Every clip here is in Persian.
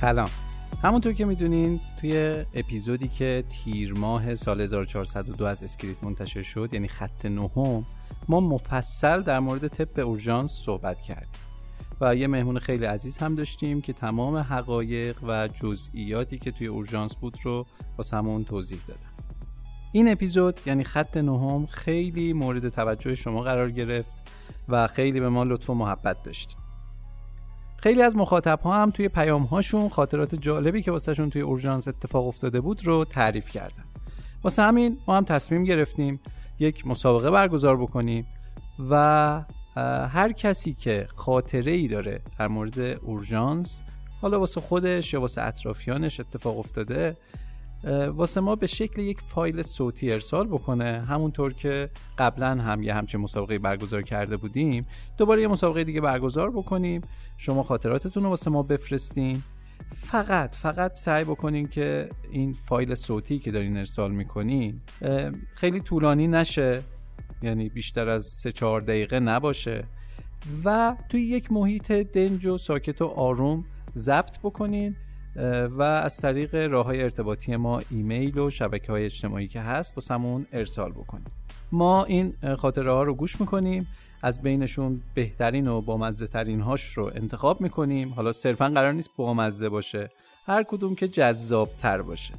سلام. همونطور که می‌دونین توی اپیزودی که تیر ماه سال 1402 از اسکریت منتشر شد یعنی خط نهم ما مفصل در مورد طب اورژانس صحبت کردیم. و یه مهمون خیلی عزیز هم داشتیم که تمام حقایق و جزئیاتی که توی اورژانس بود رو واسمون توضیح دادن این اپیزود یعنی خط نهم خیلی مورد توجه شما قرار گرفت و خیلی به ما لطف و محبت داشت. خیلی از مخاطب ها هم توی پیام هاشون خاطرات جالبی که واسهشون توی اورژانس اتفاق افتاده بود رو تعریف کردن. واسه همین ما هم تصمیم گرفتیم یک مسابقه برگزار بکنیم و هر کسی که خاطره ای داره در مورد اورژانس حالا واسه خودش یا واسه اطرافیانش اتفاق افتاده واسه ما به شکل یک فایل صوتی ارسال بکنه. همونطور که قبلا هم یه همچین مسابقه برگزار کرده بودیم دوباره یه مسابقه دیگه برگزار بکنیم. شما خاطراتتون رو واسه ما بفرستین. فقط فقط سعی بکنین که این فایل صوتی که دارین ارسال می‌کنین خیلی طولانی نشه. یعنی بیشتر از 3 4 دقیقه نباشه. و توی یک محیط دنج و ساکت و آروم ضبط بکنین. و از طریق راه های ارتباطی ما ایمیل و شبکه های اجتماعی که هست با سمون ارسال بکنیم. ما این خاطره ها رو گوش می‌کنیم از بینشون بهترین و بامزه ترین هاش رو انتخاب می‌کنیم. حالا صرفا قرار نیست بامزه باشه هر کدوم که جذاب تر باشه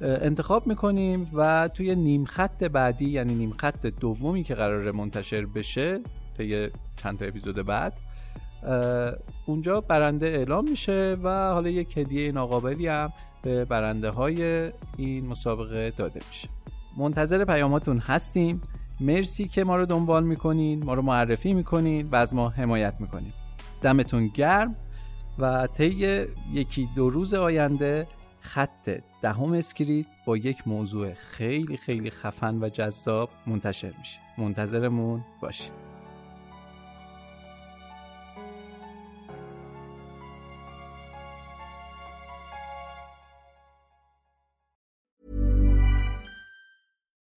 انتخاب می‌کنیم و توی نیم خط بعدی یعنی نیم خط دومی که قرار منتشر بشه طی چند تا اپیزود بعد اونجا برنده اعلام میشه و حالا یک هدیه ناقابلی هم به برنده های این مسابقه داده میشه. منتظر پیاماتون هستیم. مرسی که ما رو دنبال می‌کنین ما رو معرفی می‌کنین و از ما حمایت می‌کنین. دمتون گرم و طی یکی دو روز آینده خط دهم اسکریت با یک موضوع خیلی خیلی خفن و جذاب منتشر میشه. منتظرمون باشید.